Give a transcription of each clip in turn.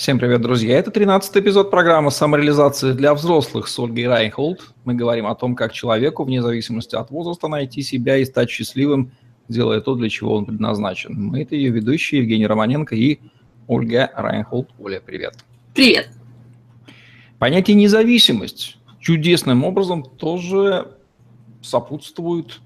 Всем привет, друзья! Это 13 эпизод программы «Самореализация для взрослых» с Ольгой Райнхолд. Мы говорим о том, как человеку, вне зависимости от возраста, найти себя и стать счастливым, делая то, для чего он предназначен. Мы – это ее ведущие Евгений Романенко и Ольга Райнхолд. Оля, привет! Привет! Понятие «независимость» чудесным образом тоже сопутствует,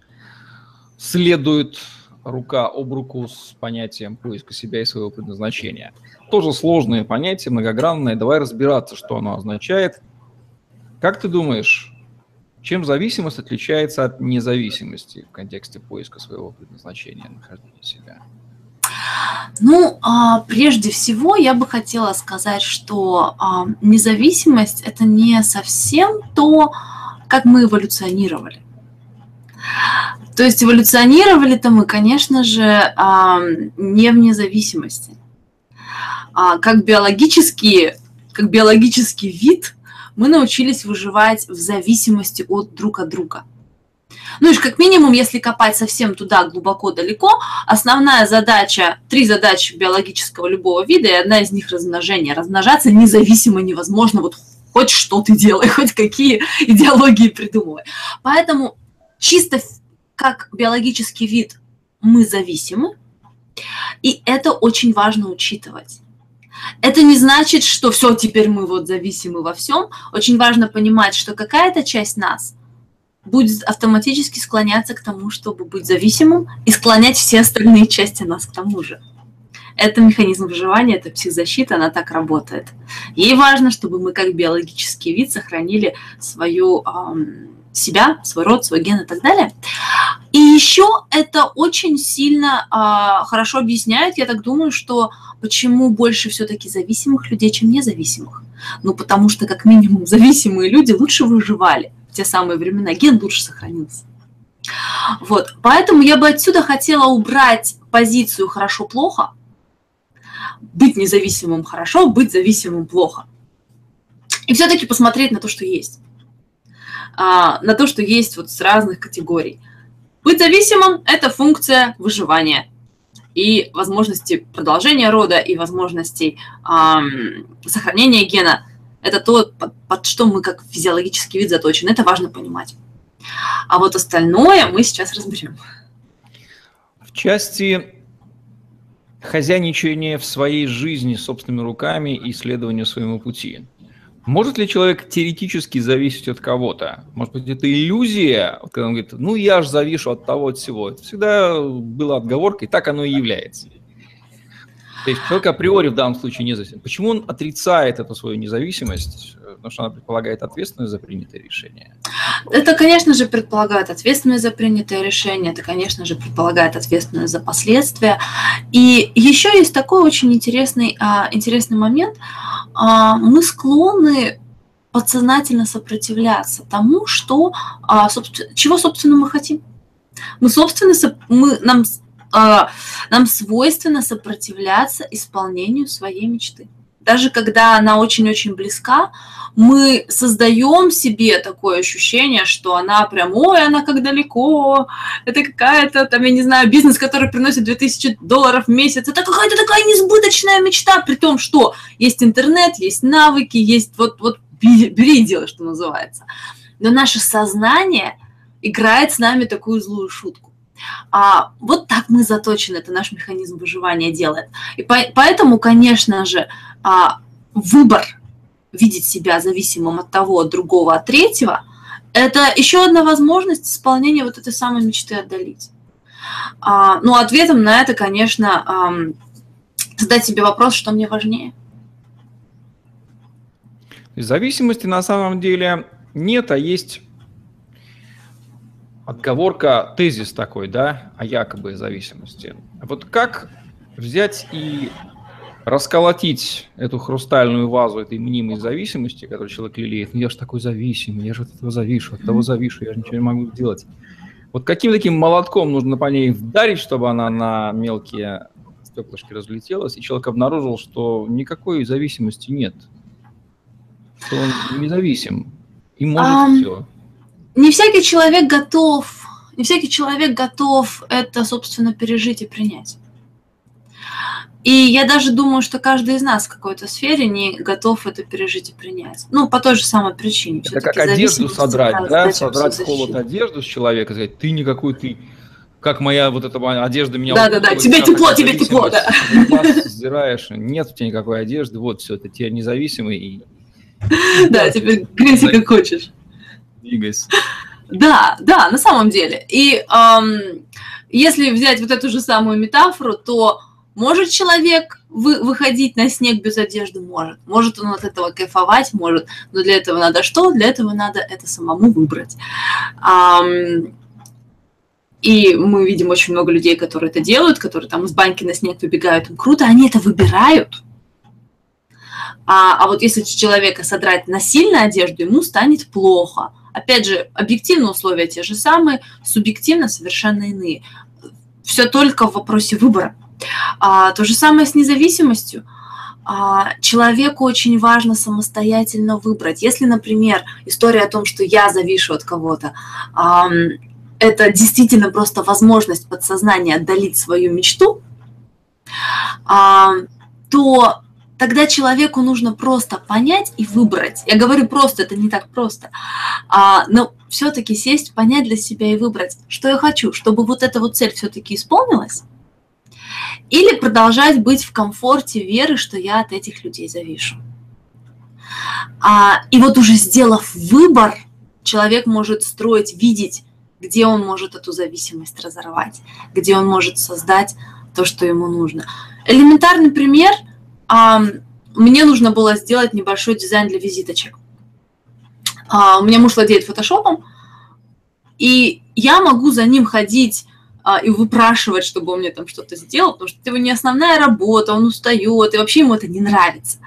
следует рука об руку с понятием поиска себя и своего предназначения. Тоже сложное понятие, многогранное. Давай разбираться, что оно означает. Как ты думаешь, чем зависимость отличается от независимости в контексте поиска своего предназначения, нахождения себя? Ну, а, прежде всего, я бы хотела сказать, что а, независимость это не совсем то, как мы эволюционировали. То есть эволюционировали-то мы, конечно же, не в независимости. А как биологический, как биологический вид мы научились выживать в зависимости от друг от друга. Ну и как минимум, если копать совсем туда глубоко далеко, основная задача, три задачи биологического любого вида, и одна из них размножение. Размножаться независимо невозможно, вот хоть что ты делай, хоть какие идеологии придумывай. Поэтому чисто как биологический вид мы зависимы, и это очень важно учитывать. Это не значит, что все, теперь мы вот зависимы во всем. Очень важно понимать, что какая-то часть нас будет автоматически склоняться к тому, чтобы быть зависимым, и склонять все остальные части нас к тому же. Это механизм выживания, это психзащита, она так работает. Ей важно, чтобы мы как биологический вид сохранили свою эм, себя, свой род, свой ген и так далее. И еще это очень сильно э, хорошо объясняет, я так думаю, что почему больше все-таки зависимых людей, чем независимых. Ну, потому что, как минимум, зависимые люди лучше выживали в те самые времена, ген лучше сохранился. Вот, поэтому я бы отсюда хотела убрать позицию «хорошо-плохо», быть независимым хорошо, быть зависимым плохо. И все-таки посмотреть на то, что есть а, на то, что есть вот с разных категорий. Быть зависимым – это функция выживания и возможности продолжения рода, и возможностей эм, сохранения гена. Это то, под, под что мы как физиологический вид заточены. Это важно понимать. А вот остальное мы сейчас разберем. В части хозяйничания в своей жизни собственными руками и исследования своему пути. Может ли человек теоретически зависеть от кого-то? Может быть, это иллюзия, когда он говорит, ну я же завишу от того, от всего. Это всегда была отговорка, и так оно и является. То есть человек априори в данном случае независим. Почему он отрицает эту свою независимость? Потому что она предполагает ответственность за принятое решение. Это, конечно же, предполагает ответственность за принятое решение, это, конечно же, предполагает ответственность за последствия. И еще есть такой очень интересный, а, интересный момент. А, мы склонны подсознательно сопротивляться тому, что, а, чего, собственно, мы хотим. Мы, собственно, мы, нам а, нам свойственно сопротивляться исполнению своей мечты. Даже когда она очень-очень близка, мы создаем себе такое ощущение, что она прям, ой, она как далеко, это какая-то, там, я не знаю, бизнес, который приносит 2000 долларов в месяц, это какая-то такая несбыточная мечта, при том, что есть интернет, есть навыки, есть вот, вот бери и что называется. Но наше сознание играет с нами такую злую шутку. А, вот так мы заточены, это наш механизм выживания делает. И по, поэтому, конечно же, а, выбор видеть себя зависимым от того, от другого, от третьего, это еще одна возможность исполнения вот этой самой мечты отдалить. А, ну, ответом на это, конечно, а, задать себе вопрос, что мне важнее. Зависимости на самом деле нет, а есть отговорка, тезис такой, да, о якобы зависимости. Вот как взять и расколотить эту хрустальную вазу этой мнимой зависимости, которую человек лелеет, ну я же такой зависимый, я же от этого завишу, от того завишу, я же ничего не могу сделать. Вот каким таким молотком нужно по ней вдарить, чтобы она на мелкие стеклышки разлетелась, и человек обнаружил, что никакой зависимости нет, что он независим, и может um, все не всякий человек готов, не всякий человек готов это, собственно, пережить и принять. И я даже думаю, что каждый из нас в какой-то сфере не готов это пережить и принять. Ну, по той же самой причине. Это как одежду содрать, да? Содрать с холод одежду с человека, сказать, ты никакой, ты как моя вот эта одежда меня... Да-да-да, тебе тепло, тебе тепло, да. Сдираешь, нет у тебя никакой одежды, вот все, ты теперь независимый. И... Да, теперь грейся как хочешь. Двигайся. Да, да, на самом деле. И эм, если взять вот эту же самую метафору, то может человек вы, выходить на снег без одежды? Может. Может он от этого кайфовать? Может. Но для этого надо что? Для этого надо это самому выбрать. Эм, и мы видим очень много людей, которые это делают, которые там из баньки на снег выбегают, им круто, они это выбирают. А, а вот если человека содрать насильно одежду, ему станет плохо. Опять же, объективно условия те же самые, субъективно совершенно иные. Все только в вопросе выбора. А, то же самое с независимостью. А, человеку очень важно самостоятельно выбрать. Если, например, история о том, что я завишу от кого-то, а, это действительно просто возможность подсознания отдалить свою мечту, а, то тогда человеку нужно просто понять и выбрать. Я говорю просто, это не так просто. А, но все-таки сесть, понять для себя и выбрать, что я хочу, чтобы вот эта вот цель все-таки исполнилась, или продолжать быть в комфорте веры, что я от этих людей завишу. А, и вот уже сделав выбор, человек может строить, видеть где он может эту зависимость разорвать, где он может создать то, что ему нужно. Элементарный пример. А, мне нужно было сделать небольшой дизайн для визиточек. А, у меня муж владеет фотошопом, и я могу за ним ходить а, и выпрашивать, чтобы он мне там что-то сделал, потому что это его не основная работа, он устает, и вообще ему это не нравится.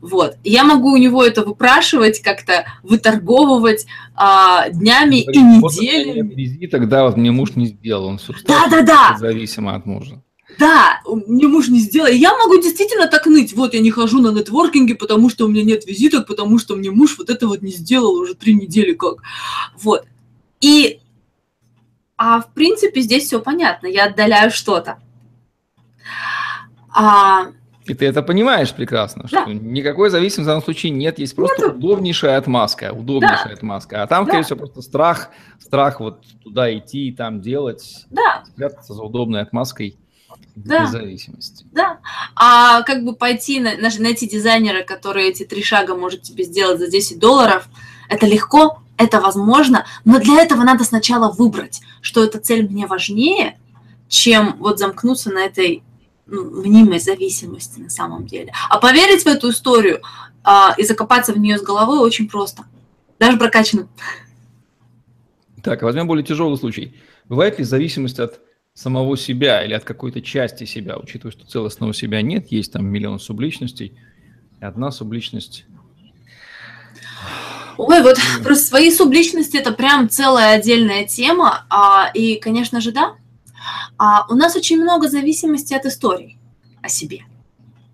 Вот. Я могу у него это выпрашивать, как-то выторговывать а, днями и неделями. Визиток, да, вот мне муж не сделал, он все да, да, да. зависимо от мужа. Да, мне муж не сделал. Я могу действительно так ныть. Вот я не хожу на нетворкинге, потому что у меня нет визиток, потому что мне муж вот это вот не сделал уже три недели как. Вот. И а в принципе здесь все понятно. Я отдаляю что-то. А, и ты это понимаешь прекрасно, да. что никакой зависимости в данном случае нет, есть просто Нету. удобнейшая отмазка, удобнейшая да. отмазка. А там, да. скорее всего, просто страх, страх вот туда идти и там делать, да. спрятаться за удобной отмазкой да. независимости. Да. А как бы пойти, на, найти дизайнера, который эти три шага может тебе сделать за 10 долларов, это легко, это возможно, но для этого надо сначала выбрать, что эта цель мне важнее, чем вот замкнуться на этой ну, мнимой зависимости на самом деле. А поверить в эту историю а, и закопаться в нее с головой очень просто. Даже прокачанным. Так, возьмем более тяжелый случай. Бывает ли зависимость от самого себя или от какой-то части себя, учитывая, что целостного себя нет, есть там миллион субличностей, и одна субличность Ой, вот про свои субличности это прям целая отдельная тема. А, и, конечно же, да, а, у нас очень много зависимости от истории о себе.